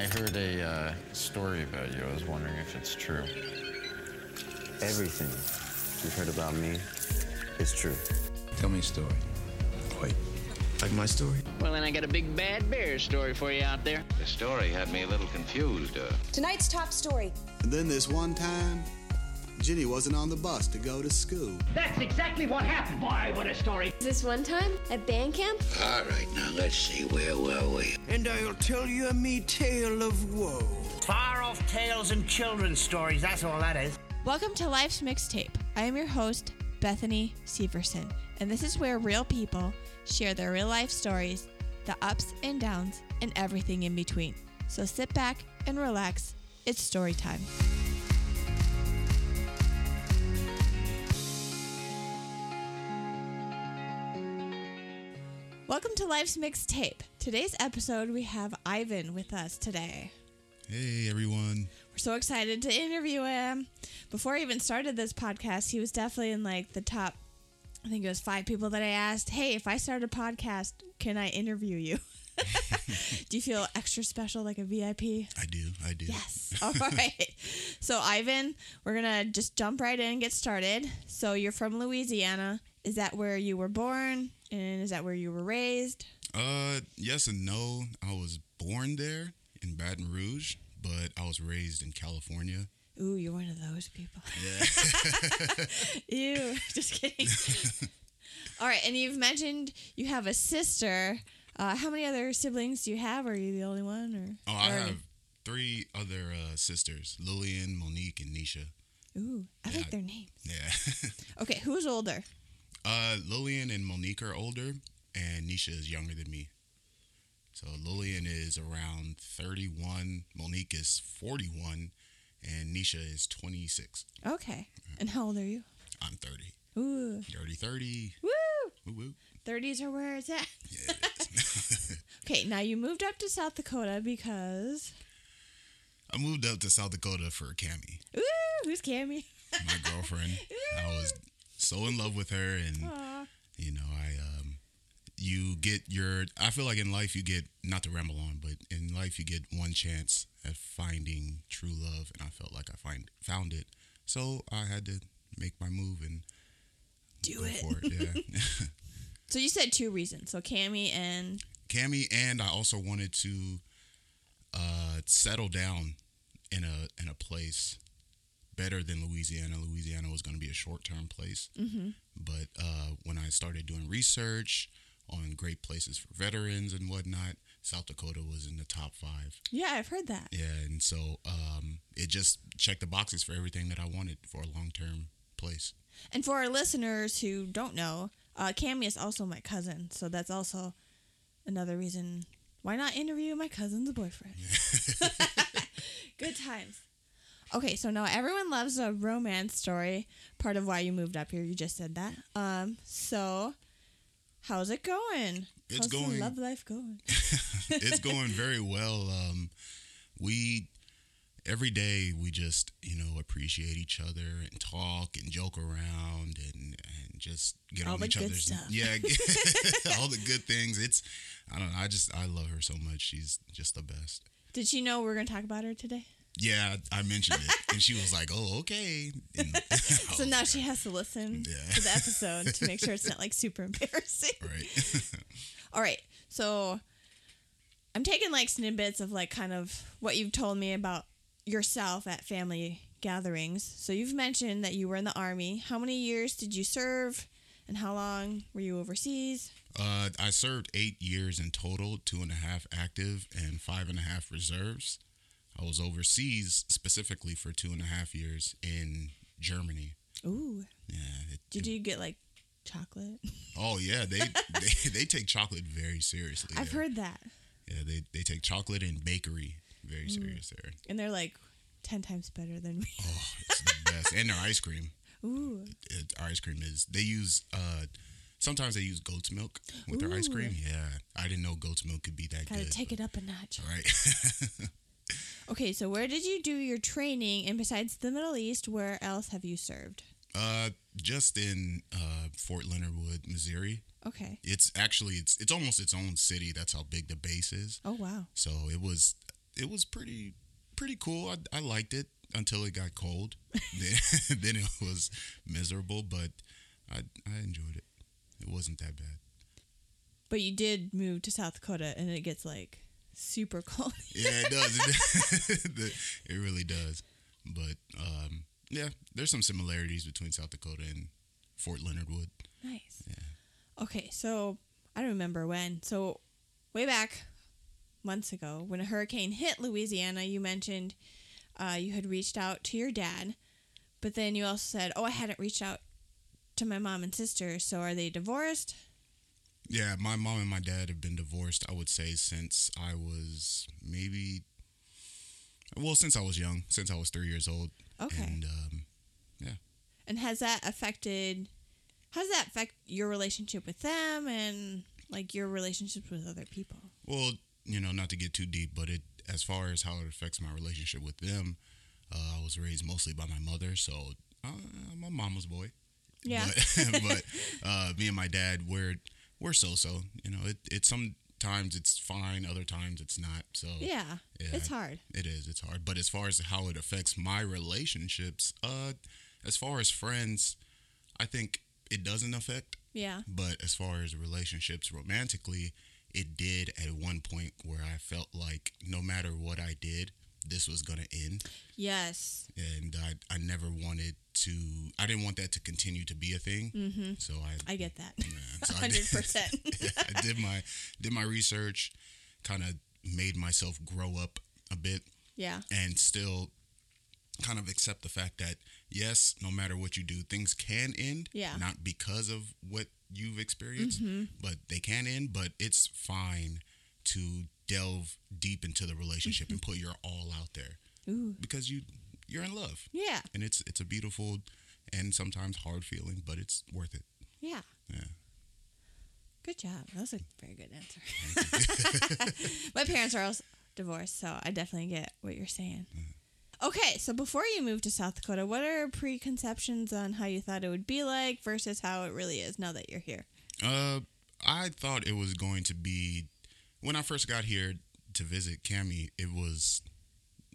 I heard a uh, story about you. I was wondering if it's true. Everything you've heard about me is true. Tell me a story. Wait, like my story? Well, then I got a big bad bear story for you out there. The story had me a little confused. Uh, Tonight's top story. And then this one time, Ginny wasn't on the bus to go to school. That's exactly what happened. Boy, what a story. This one time at band camp? all right, now let's see. Where were we? And I'll tell you a me tale of woe. Far off tales and children's stories, that's all that is. Welcome to Life's Mixtape. I am your host, Bethany Severson, and this is where real people share their real life stories, the ups and downs, and everything in between. So sit back and relax. It's story time. Welcome to Life's Mixtape. Today's episode, we have Ivan with us today. Hey everyone. We're so excited to interview him. Before I even started this podcast, he was definitely in like the top, I think it was five people that I asked, hey, if I start a podcast, can I interview you? do you feel extra special like a VIP? I do. I do. Yes. All right. So, Ivan, we're going to just jump right in and get started. So, you're from Louisiana. Is that where you were born? And is that where you were raised? Uh, yes and no. I was born there in Baton Rouge, but I was raised in California. Ooh, you're one of those people. Yeah. Ew, just kidding. All right, and you've mentioned you have a sister. Uh, how many other siblings do you have? Are you the only one, or? oh, I or- have three other uh, sisters: Lillian, Monique, and Nisha. Ooh, I Yeah. like their names. Yeah. Okay, who's older? uh, Lillian and Monique are older, and Nisha is younger than me. So Lillian is around 31, Monique is 41, and Nisha is 26. Okay, and how old are you? I'm 30. Ooh, Dirty 30. woo! Woo woo. Thirties are where it's at. Yeah, it is. Okay, now you moved up to South Dakota because. I moved up to South Dakota for Cami, Ooh, who's Cami? my girlfriend. I was so in love with her, and Aw. you know, I um, you get your. I feel like in life you get not to ramble on, but in life you get one chance at finding true love, and I felt like I find found it. So I had to make my move and Do it. for it. Yeah, So you said two reasons. So Cammy and Cami, and I also wanted to uh, settle down in a in a place better than Louisiana. Louisiana was going to be a short term place, mm-hmm. but uh, when I started doing research on great places for veterans and whatnot, South Dakota was in the top five. yeah, I've heard that. Yeah, and so um, it just checked the boxes for everything that I wanted for a long term place. And for our listeners who don't know, uh, Cammy is also my cousin, so that's also another reason why not interview my cousin's boyfriend. Good times. Okay, so now everyone loves a romance story. Part of why you moved up here, you just said that. Um, so how's it going? It's how's going- love life going? it's going very well. Um, we every day we just you know appreciate each other and talk and joke around and and just get All on the each good other's stuff. yeah all the good things. It's I don't know. I just I love her so much. She's just the best. Did she know we're gonna talk about her today? Yeah, I, mentioned it, and she was like, "Oh, okay." And I So now like, she has to listen Yeah. to the episode to make sure it's not like super embarrassing. right. All right. So I'm taking like snippets of like kind of what you've told me about yourself at family gatherings. So you've mentioned that you were in the army. How many years did you serve and how long were you overseas? Uh, I served eight years in total, two and a half active and five and a half reserves. I was overseas specifically for two and a half years in Germany. Ooh. Yeah. It, Did you get like chocolate? Oh yeah, they they, they take chocolate very seriously. I've there. heard that. Yeah, they they take chocolate and bakery very Mm. serious there. And they're like 10 times better than me. Oh, it's the best. And their ice cream. Ooh. It, our ice cream is. They use. uh Sometimes they use goat's milk with their ice cream. Yeah, I didn't know goat's milk could be that Gotta good. take it up a notch. All right. Okay, so where did you do your training? And besides the Middle East, where else have you served? Uh, just in uh, Fort Leonard Wood, Missouri. Okay. It's actually it's it's almost its own city. That's how big the base is. Oh wow. So it was it was pretty pretty cool. I, I liked it until it got cold. then, then it was miserable, but I I enjoyed it. It wasn't that bad. But you did move to South Dakota, and it gets like super cold. Yeah, it does. It, it really does. But um, yeah, there's some similarities between South Dakota and Fort Leonard Wood. Nice. Yeah. Okay, so I don't remember when. So way back months ago, when a hurricane hit Louisiana, you mentioned uh, you had reached out to your dad, but then you also said, "Oh, I hadn't reached out to my mom and sister. So are they divorced?" Yeah, my mom and my dad have been divorced. I would say since I was maybe, well, since I was young, since I was three years old. Okay. And um, yeah. And has that affected? How does that affect your relationship with them and like your relationships with other people? Well, you know, not to get too deep, but it as far as how it affects my relationship with them, uh, I was raised mostly by my mother, so uh, I'm a mama's boy. Yeah. But, but uh, me and my dad, we're we're so so. You know, it it sometimes it's fine, other times it's not. So Yeah, it's hard. It is. It's hard. But as far as how it affects my relationships, uh, as far as friends, I think it doesn't affect. Yeah. But as far as relationships romantically, it did at one point where I felt like no matter what I did, this was gonna end. Yes. And I I never wanted to. I didn't want that to continue to be a thing. Mm-hmm. So I I get that. yeah, so I Hundred did-. I did my did my research, kind of made myself grow up a bit, Yeah. and still kind of accept the fact that yes, no matter what you do, things can end. Yeah. Not because of what you've experienced, Mhm. but they can end. But it's fine to delve deep into the relationship and put your all out there Ooh. because you you're in love. Yeah. And it's it's a beautiful and sometimes hard feeling, but it's worth it. Yeah. Yeah. Good job. That was a very good answer. My parents are also divorced, so I definitely get what you're saying. Okay, so before you moved to South Dakota, what are preconceptions on how you thought it would be like versus how it really is now that you're here? Uh, I thought it was going to be when I first got here to visit Cami. It was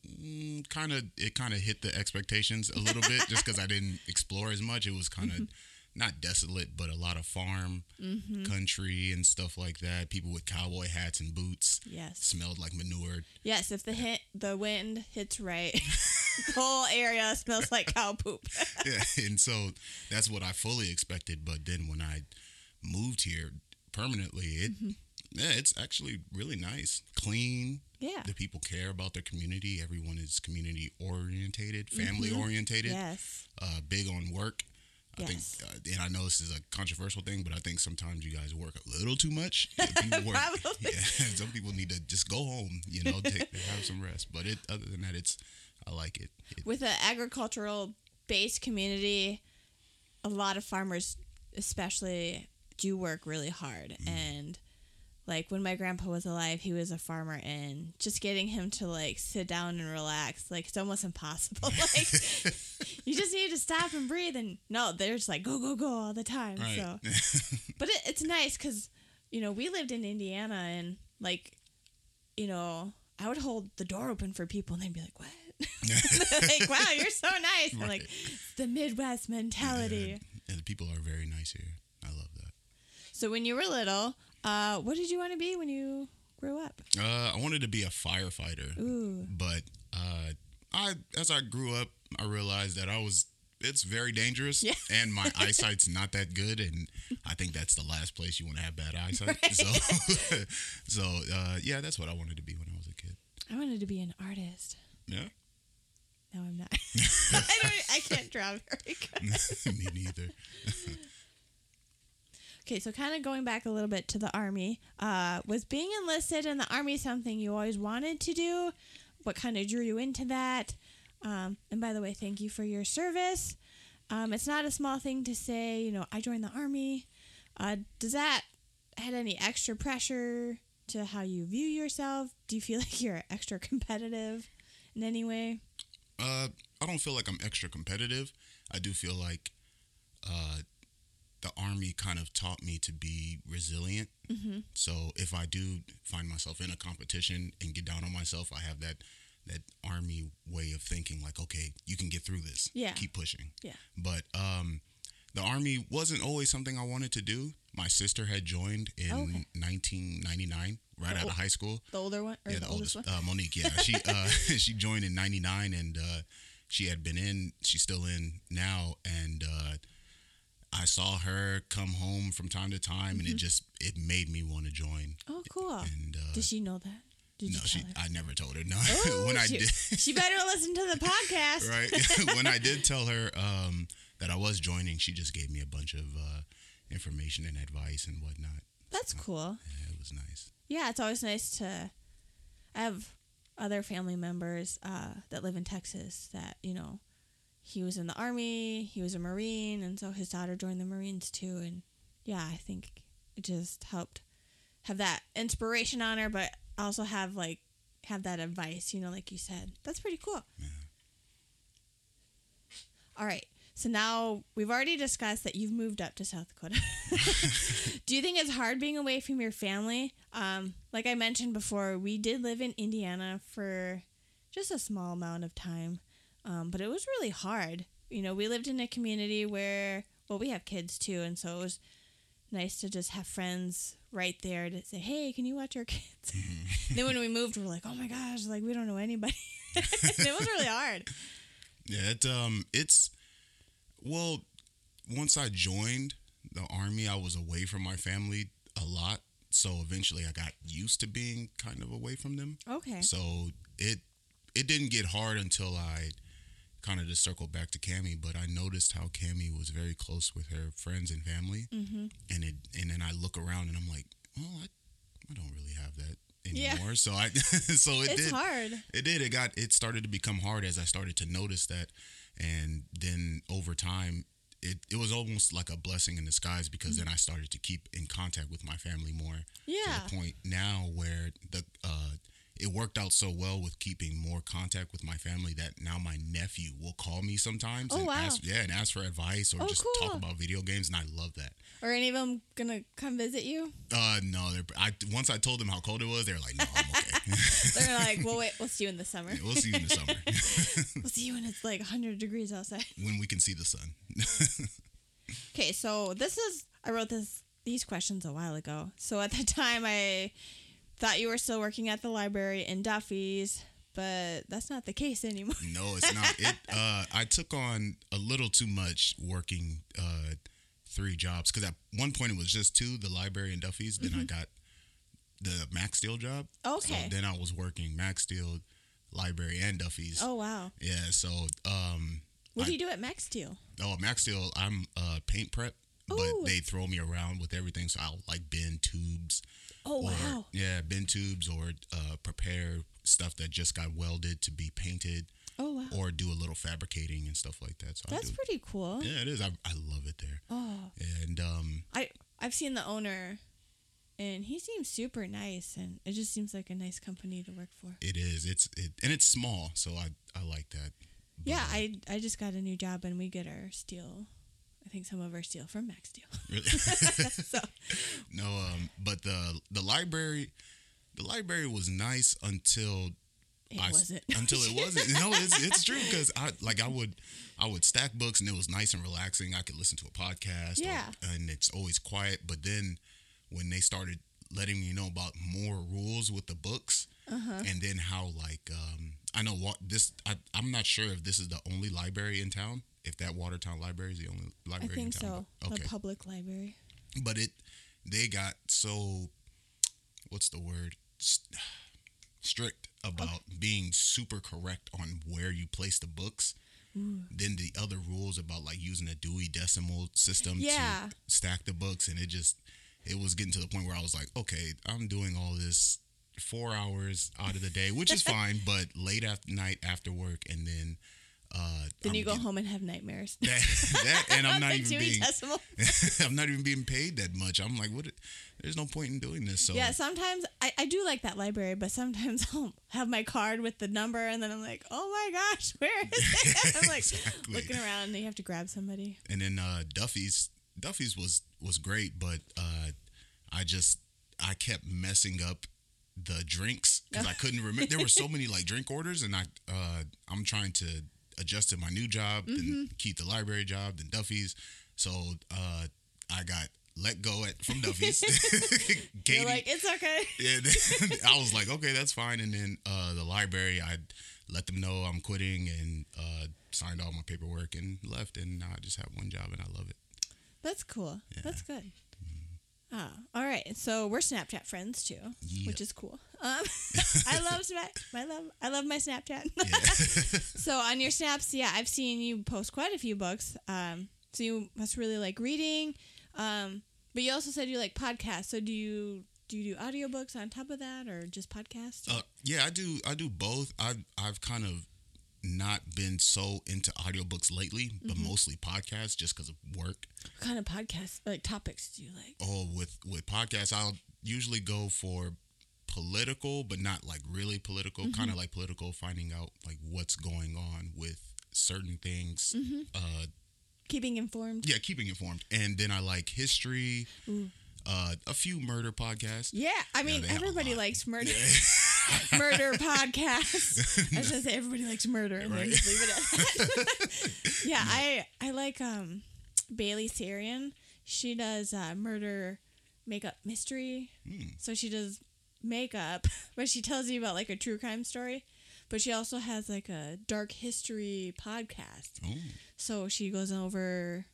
mm, kind of it kind of hit the expectations a little bit just because I didn't explore as much. It was kind of not desolate, but a lot of farm Mhm. country and stuff like that. People with cowboy hats and boots. Yes. smelled like manure. Yes, if the hit the wind hits right, the whole area smells like cow poop. yeah, and so that's what I fully expected. But then when I moved here permanently, it yeah, it's actually really nice, clean. Yeah. the people care about their community. Everyone is community orientated, family Mhm. orientated. Yes. uh, big on work. I Yes. think, uh, and I know this is a controversial thing, but I think sometimes you guys work a little too much. People work- Probably. yeah, some people need to just go home, you know, take, have some rest. But it, other than that, it's I like it. it With an agricultural based community, a lot of farmers, especially, do work really hard. And like when my grandpa was alive, he was a farmer, and just getting him to like sit down and relax, like it's almost impossible. like you just need to stop and breathe. And no, they're just like go go go all the time. Right. So, but it, it's nice because you know we lived in Indiana, and like you know I would hold the door open for people, and they'd be like, "What?" like, wow, you're so nice. I'm like, the Midwest mentality. Yeah, and the people are very nice here. I love that. So when you were little, uh, what did you want to be when you grew up? Uh, I wanted to be a firefighter, Ooh. but uh, I as I grew up, I realized that I was. It's very dangerous, Yeah. and my eyesight's not that good, and I think that's the last place you want to have bad eyesight. Right. So, so uh, yeah, that's what I wanted to be when I was a kid. I wanted to be an artist. Yeah, No, I'm not. I don't. I can't draw very good. me neither. Okay, so kind of going back a little bit to the army, uh, was being enlisted in the army something you always wanted to do? What kind of drew you into that? Um, and by the way, thank you for your service. Um, it's not a small thing to say, you know, I joined the army. Uh, does that add any extra pressure to how you view yourself? Do you feel like you're extra competitive in any way? Uh, I don't feel like I'm extra competitive. I do feel like uh, the army kind of taught me to be resilient. Mm-hmm. So if I do find myself in a competition and get down on myself, I have that that army way of thinking like okay you can get through this Yeah. keep pushing Yeah. but um the army wasn't always something i wanted to do my sister had joined in Okay. 1999 right out Oh. of high school The older one or yeah the, the oldest, oldest one? uh, monique yeah she uh she joined in 99 and uh she had been in she's still in now and uh i saw her come home from time to time and it just it made me want to join Oh, cool. and uh Did she know that? Did no she her? i never told her no Oh, when i she, did she better listen to the podcast. right when i did tell her um that i was joining she just gave me a bunch of uh information and advice and whatnot That's cool. yeah it was nice Yeah, it's always nice to. I have other family members uh, that live in Texas that you know, he was in the army, he was a marine, and so his daughter joined the Marines too. And yeah, I think it just helped have that inspiration on her, but also have like have that advice. You know, like you said, that's pretty cool. All right. So now we've already discussed that you've moved up to South Dakota. Do you think it's hard being away from your family? Um, like I mentioned before, we did live in Indiana for just a small amount of time, um, but it was really hard. You know, we lived in a community where, well, we have kids too, and so it was nice to just have friends right there to say, "Hey, can you watch our kids?" then when we moved, we're like, "Oh my gosh!" Like we don't know anybody. it was really hard. Yeah, it um it's well, once I joined the army, I was away from my family a lot. So eventually I got used to being kind of away from them. Okay. So it it didn't get hard until I kind of just circle back to Cami, but I noticed how Cami was very close with her friends and family. Mm-hmm. And it and then I look around and I'm like, well, I, I don't really have that Yeah. anymore. So I so it it's did hard. it did. It got. It started to become hard as I started to notice that, and then over time, it it was almost like a blessing in disguise because then I started to keep in contact with my family more. Yeah. To the point now where the uh, it worked out so well with keeping more contact with my family that now my nephew will call me sometimes Oh, and wow. ask yeah and ask for advice or Oh, just cool. talk about video games and I love that. Are any of them gonna come visit you? Uh no, they're, I once I told them how cold it was, they're like, no, I'm okay. They're like, well, wait, we'll see you in the summer. Yeah, we'll see you in the summer we'll see you when it's like 100 degrees outside. when we can see the sun. Okay, so this is I wrote this these questions a while ago. So at the time, I thought you were still working at the library in Duffy's, but that's not the case anymore. No, it's not. It. Uh, I took on a little too much working uh, three jobs because at one point it was just two, the library and Duffy's. Then I got the Max Steel job. Mm-hmm. Okay. So then I was working Max Steel, library, and Duffy's. Oh wow, Yeah. So um, what I- do you do at Max Steel? oh Max Steel, I'm uh, paint prep. Ooh. But they throw me around with everything, so I'll like bend tubes. Oh or, wow, Yeah, bend tubes or uh, prepare stuff that just got welded to be painted oh wow, or do a little fabricating and stuff like that. So that's pretty cool. Yeah, it is. I, I love it there. Oh, And um, I I've seen the owner, and he seems super nice, and it just seems like a nice company to work for. it is. It's it and it's small, so I I like that. But, Yeah, I I just got a new job, and we get our steel. I think some of our steel from Max Steel. really- so no. Um, but the the library, the library was nice until it I, wasn't until it wasn't. No, it's it's true because I like I would I would stack books and it was nice and relaxing. I could listen to a podcast. or- Yeah. and it's always quiet. But then when they started letting me know about more rules with the books, Uh-huh. and then how like um I know what this I I'm not sure if this is the only library in town. If that Watertown library is the only I library in think town. so. but- The public library. but it they got so what's the word strict about being super correct on where you place the books then the other rules about like using a dewey decimal system Yeah. to stack the books and it just it was getting to the point where i was like okay i'm doing all this four hours out of the day which is fine but late at night after work and then uh Then I'm you go getting- home and have nightmares. that, that and i'm not even being I'm not even being paid that much. I'm like, what? There's no point in doing this. So Yeah, sometimes I, I do like that library, but sometimes I'll have my card with the number, and then I'm like, oh my gosh, where is it? I'm like Exactly. looking around, and you have to grab somebody. and then uh, Duffy's Duffy's was was great, but uh, I just I kept messing up the drinks because I couldn't remember. There were so many like drink orders, and I uh, I'm trying to adjust to my new job, then Mm-hmm. keep the library job, then Duffy's. So uh, I got let go at from Duffy's. Katie, You're like, it's okay. yeah, then I was like, okay, that's fine. And then uh, the library, I let them know I'm quitting and uh, signed all my paperwork and left. And now I just have one job and I love it. That's cool. That's good. Oh, all right. So we're Snapchat friends too, which is cool. Um, I love. I love. I love my Snapchat. so on your snaps, yeah, I've seen you post quite a few books. Um, so you must really like reading. Um, but you also said you like podcasts. So do you do you do audiobooks on top of that, or just podcasts? Uh, yeah, I do. I do both. I've I've kind of not been so into audiobooks lately, but mostly podcasts just because of work. what kind of podcasts, like topics, do you like? Oh, with with podcasts, I'll usually go for political, but not like really political. Kind of like political, finding out like what's going on with certain things. Uh, Keeping informed. yeah, keeping informed. And then I like history, uh, a few murder podcasts. Yeah, I mean everybody likes murder murder podcasts. I was gonna say everybody likes murder and then Right. just leave it at that. yeah, I I like um Bailey Sarian. She does uh, murder makeup mystery. Hmm. So she does makeup, but she tells you about like a true crime story. But she also has like a dark history podcast. So she goes over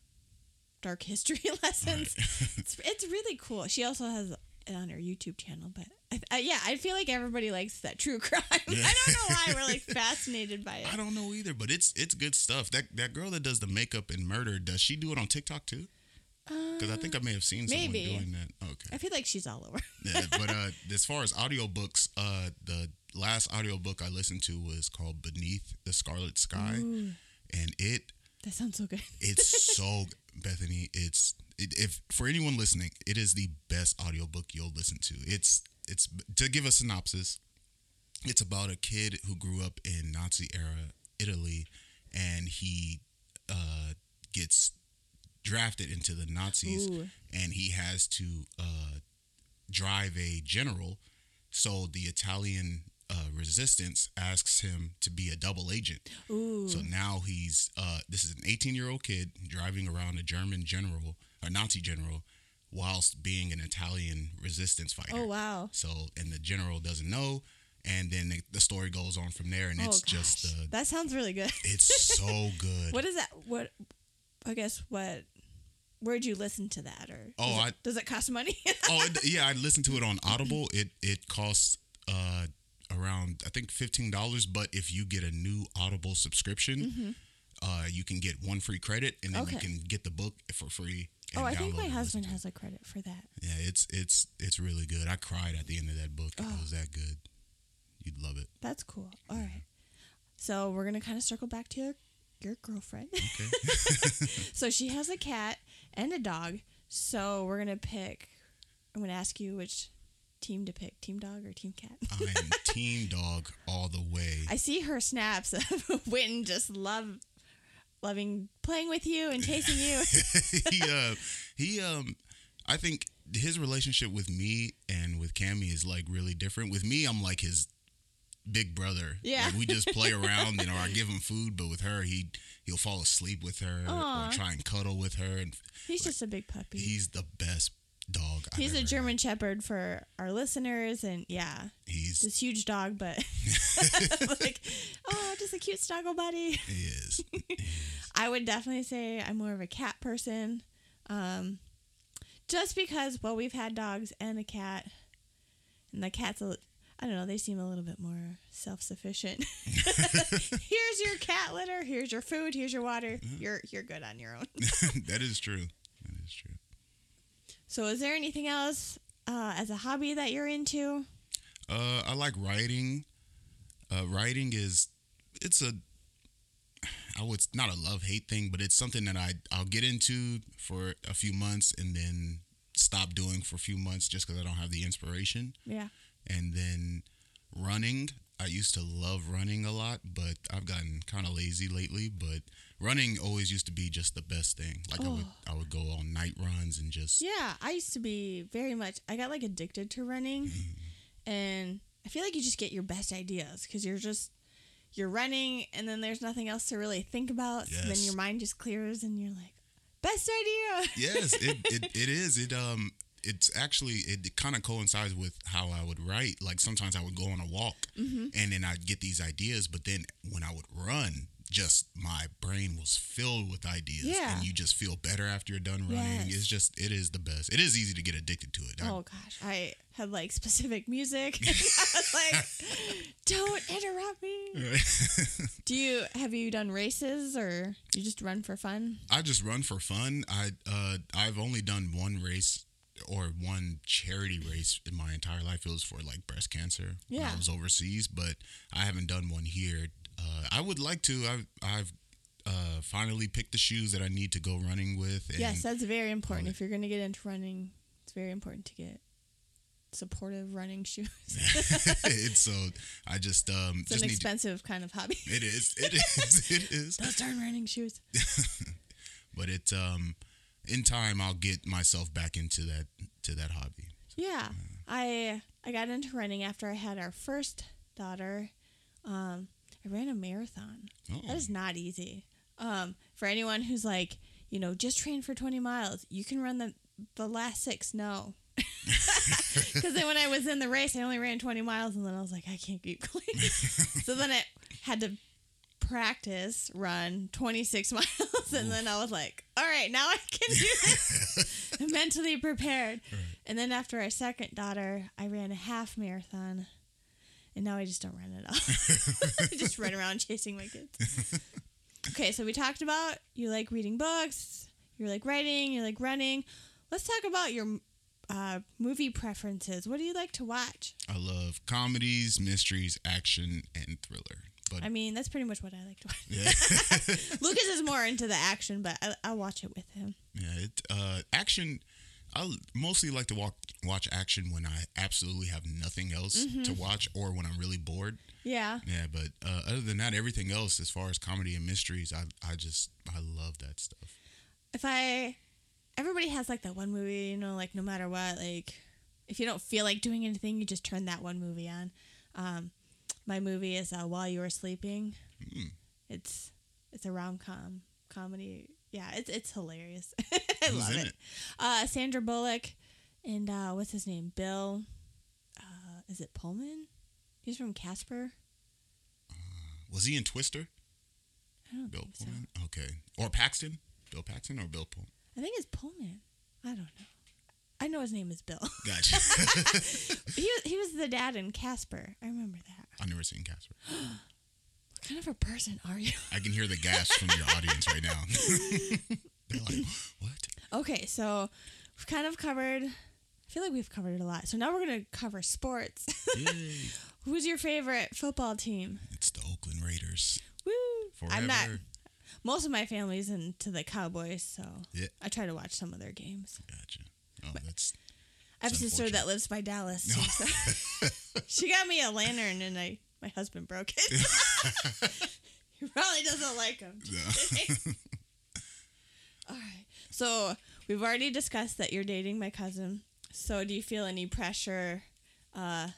dark history lessons. it's, it's really cool. She also has it on her YouTube channel, but I, yeah, I feel like everybody likes that true crime. I don't know why we're like fascinated by it. I don't know either, but it's it's good stuff. That that girl that does the makeup and murder, does she do it on TikTok too? Because I think I may have seen someone maybe. doing that. Okay. I feel like she's all over. yeah, but uh, as far as audiobooks, uh, the last audiobook I listened to was called Beneath the Scarlet Sky, and it That sounds so good. it's so Bethany. It's it, if for anyone listening, it is the best audiobook you'll listen to. It's it's to give a synopsis. It's about a kid who grew up in Nazi era Italy, and he uh, gets drafted into the Nazis, Ooh. and he has to uh, drive a general. So the Italian uh, resistance asks him to be a double agent. Ooh. So now he's uh, this is an 18 year old kid driving around a German general, a Nazi general, whilst being an Italian resistance fighter. Oh wow. So and the general doesn't know, and then the, the story goes on from there, and oh it's gosh. just uh, that sounds really good. it's so good. what is that? What? I guess what? Where'd you listen to that? Or Oh, does it, I- does it cost money? oh it, yeah, I listened to it on Audible. It it costs uh, around I think fifteen dollars, but if you get a new Audible subscription. Uh, you can get one free credit, and then you Mm-hmm. Can get the book for free. Oh, I think my it and listen husband has a credit for that. Yeah, it's it's it's really good. I cried at the end of that book. Oh. It was that good. You'd love it. That's cool. All right. So we're gonna kind of circle back to your, your girlfriend. Okay. so she has a cat and a dog. So we're gonna pick. I'm gonna ask you which team to pick: team dog or team cat. I am team dog all the way. I see her snaps of Witten just love, loving playing with you and chasing you. he uh he um I think his relationship with me and with Cammy is like really different. With me, I'm like his big brother. Yeah. Like, we just play around, you know. I give him food, but with her, he he'll fall asleep with her Aw. or try and cuddle with her, and He's just a big puppy. he's the best dog. I've He's a ever German Shepherd for our listeners, and yeah. He's this huge dog, but like, oh, just a cute snuggle buddy. he is. I would definitely say I'm more of a cat person. Um, just because, well, we've had dogs and a cat, and the cat's a, I don't know, they seem a little bit more self sufficient. here's your cat litter. Here's your food. Here's your water. You're you're good on your own. that is true. That is true. So, is there anything else uh, as a hobby that you're into? Uh, I like writing. Uh, writing is it's a I would not a love hate thing, but it's something that I I'll get into for a few months and then stop doing for a few months just because I don't have the inspiration. Yeah. And then running, I used to love running a lot, but I've gotten kind of lazy lately. But running always used to be just the best thing. Like I would I would go on night runs and just Yeah, I used to be very much. I got like addicted to running, Mm-hmm. and I feel like you just get your best ideas because you're just you're running, and then there's nothing else to really think about. So then your mind just clears, and you're like, best idea. yes, it, it, it is. It um it's actually it kind of coincides with how I would write. Like sometimes I would go on a walk Mm-hmm. and then I'd get these ideas, but then when I would run, just my brain was filled with ideas Yeah. and you just feel better after you're done running. Yes. It's just it is the best. It is easy to get addicted to it. I- Oh gosh, I had like specific music. I was like, "Don't interrupt me." Do you have you done races or you just run for fun? I just run for fun. I uh, I've only done one race or one charity race in my entire life. It was for like breast cancer when Yeah. I was overseas, but I haven't done one here. Uh, I would like to. I've I've uh, finally picked the shoes that I need to go running with. And yes, that's very important. If you're going to get into running, it's very important to get supportive running shoes. it's so I just um It's just an expensive kind of hobby. it is. It is. It is. Those darn running shoes. But it's um in time I'll get myself back into that to that hobby. Yeah, I I got into running after I had our first daughter. Um, I ran a marathon. Oh. That is not easy. Um, for anyone who's like, you know, just train for 20 miles, you can run the the last six. No. Because then when I was in the race, I only ran 20 miles, and then I was like, I can't keep going. so then I had to practice run 26 miles, and then I was like, all right, now I can do this. I'm mentally prepared. And then after our second daughter, I ran a half marathon, and now I just don't run at all. I just run around chasing my kids. Okay, so we talked about you like reading books, you like writing, you like running. Let's talk about your uh, movie preferences. What do you like to watch? I love comedies, mysteries, action, and thriller. But I mean, that's pretty much what I like to watch. yeah, Lucas is more into the action, but I, I'll watch it with him. yeah, it, uh, action. I mostly like to walk, watch action when I absolutely have nothing else Mm-hmm. to watch, or when I'm really bored. Yeah. Yeah, but uh, other than that, everything else, as far as comedy and mysteries, I I just I love that stuff. If I, everybody has like that one movie, you know, like no matter what, like if you don't feel like doing anything, you just turn that one movie on. Um, my movie is uh, While You Were Sleeping. It's it's a rom com comedy. Yeah, it's it's hilarious. I Who's love it. it? Uh, Sandra Bullock and uh, what's his name? Bill. Uh, is it Pullman? He's from Casper. Was he in Twister? I don't Bill think so. Pullman. Okay, or Paxton? Bill Paxton or Bill Pullman? I think it's Pullman. I don't know. I know his name is Bill. Gotcha. he was, he was the dad in Casper. I remember that. I've never seen Casper. What kind of a person are you? I can hear the gasp from your audience right now. They're like, what? Okay, so we've kind of covered. I feel like we've covered it a lot. So now we're gonna cover sports. Who's your favorite football team? It's the Oakland Raiders. Woo! Forever. I'm not. Most of my family's into the Cowboys, so Yeah. I try to watch some of their games. Gotcha. Oh, that's. I have a sister that lives by Dallas. too, so- she got me a lantern, and I my husband broke it. he probably doesn't like them. All right. So we've already discussed that you're dating my cousin. So do you feel any pressure uh,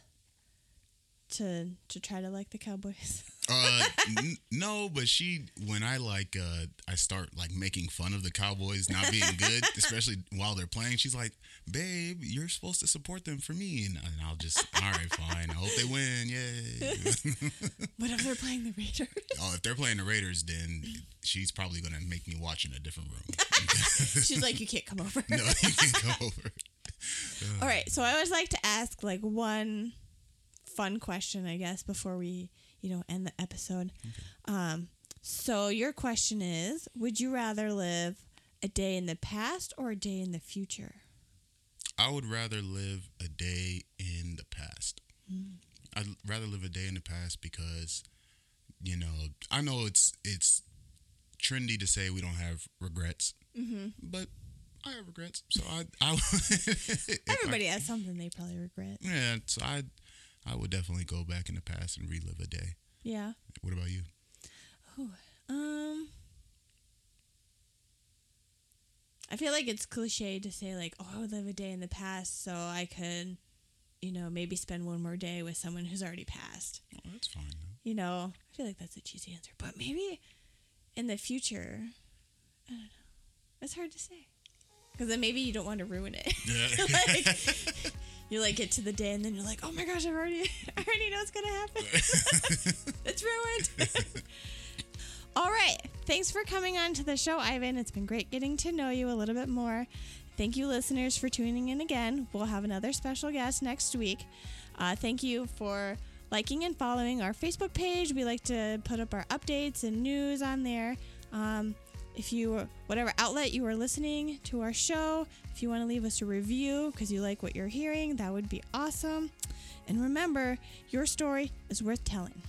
to to try to like the Cowboys? Uh, n- no, but she when I like uh I start like making fun of the Cowboys not being good, especially while they're playing. She's like, "Babe, you're supposed to support them for me," and, and I'll just, "All right, fine. I hope they win. Yay!" what if they're playing the Raiders? oh, if they're playing the Raiders, then she's probably gonna make me watch in a different room. She's like, you can't come over. no, you can't come over. All right. So I always like to ask like one fun question, I guess, before we, you know, end the episode. Um, so your question is, would you rather live a day in the past or a day in the future? I would rather live a day in the past. I'd rather live a day in the past because, you know, I know it's it's trendy to say we don't have regrets, Mm-hmm. but I have regrets. So I, I if I- Everybody has something they probably regret. yeah. So I, I would definitely go back in the past and relive a day. Yeah. What about you? Oh, um, I feel like it's cliche to say like, "Oh, I would live a day in the past so I could, you know, maybe spend one more day with someone who's already passed." Oh, that's fine. Though. You know, I feel like that's a cheesy answer, but maybe in the future, I don't know. It's hard to say because then maybe you don't want to ruin it. Yeah. like, you like get to the day and then you're like, "Oh my gosh, I already, I already know what's gonna happen. it's ruined." All right. Thanks for coming on to the show, Ivan. It's been great getting to know you a little bit more. Thank you, listeners, for tuning in again. We'll have another special guest next week. Uh, thank you for liking and following our Facebook page. We like to put up our updates and news on there. Um, if you, whatever outlet you are listening to our show, if you want to leave us a review because you like what you're hearing, that would be awesome. And remember, your story is worth telling.